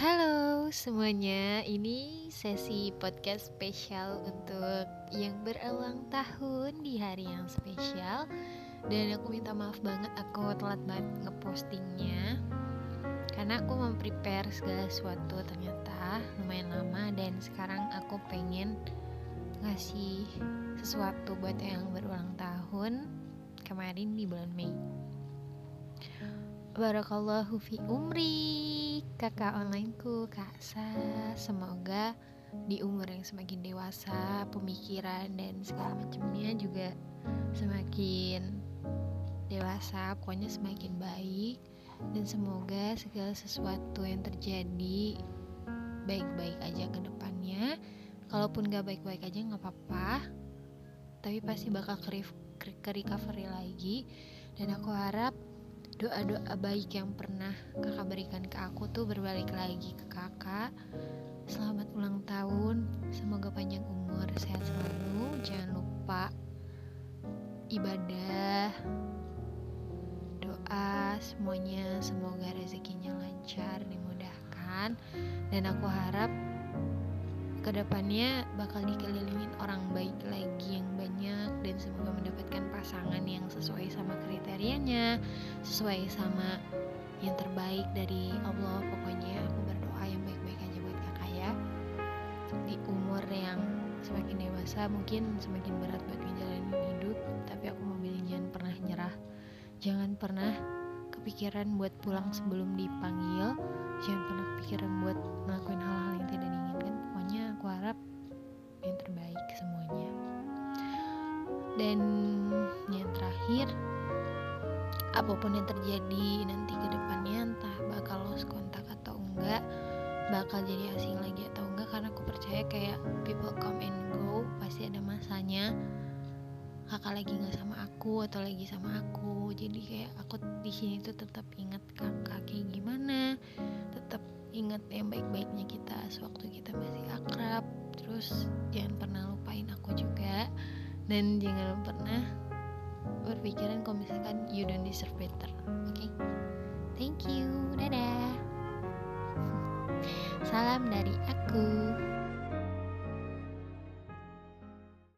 Halo semuanya, ini sesi podcast spesial untuk yang berulang tahun di hari yang spesial. Dan aku minta maaf banget aku telat banget ngepostingnya. Karena aku memprepare segala sesuatu ternyata lumayan lama Dan sekarang aku pengen ngasih sesuatu buat yang berulang tahun kemarin di bulan Mei Barakallahu fi umri. Kakak onlineku Kak Sa. Semoga di umur yang semakin dewasa Pemikiran dan segala macamnya juga semakin dewasa Pokoknya semakin baik. Dan semoga segala sesuatu yang terjadi Baik-baik aja ke depannya. Kalaupun gak baik-baik aja gak apa-apa Tapi pasti bakal ke, ke recovery lagi. Dan aku harap doa-doa baik yang pernah kakak berikan ke aku tuh berbalik lagi ke kakak. Selamat ulang tahun semoga panjang umur sehat selalu. Jangan lupa ibadah doa semuanya. Semoga rezekinya lancar dimudahkan. Dan aku harap ke depannya bakal dikelilingin orang baik lagi yang banyak dan semoga mendapatkan pasangan yang sesuai sama kriterianya sesuai sama yang terbaik dari Allah. Pokoknya aku berdoa yang baik-baik aja buat kakak ya. Di umur yang semakin dewasa mungkin semakin berat buat menjalani hidup tapi aku mau bilang jangan pernah nyerah. Jangan pernah kepikiran buat pulang sebelum dipanggil. Jangan pernah kepikiran buat ngelakuin hal-hal yang tidak dan yang terakhir apa pun yang terjadi nanti ke depannya entah bakal lost kontak atau enggak bakal jadi asing lagi atau enggak karena aku percaya kayak people come and go pasti ada masanya. Kakak lagi nggak sama aku atau lagi sama aku jadi kayak aku di sini tuh tetap ingat kakak kayak gimana tetap ingat yang baik-baiknya kita sewaktu kita masih akrab terus jangan pernah lupain aku juga dan jangan pernah berpikiran kalau misalkan you don't deserve better oke okay? thank you dadah salam dari aku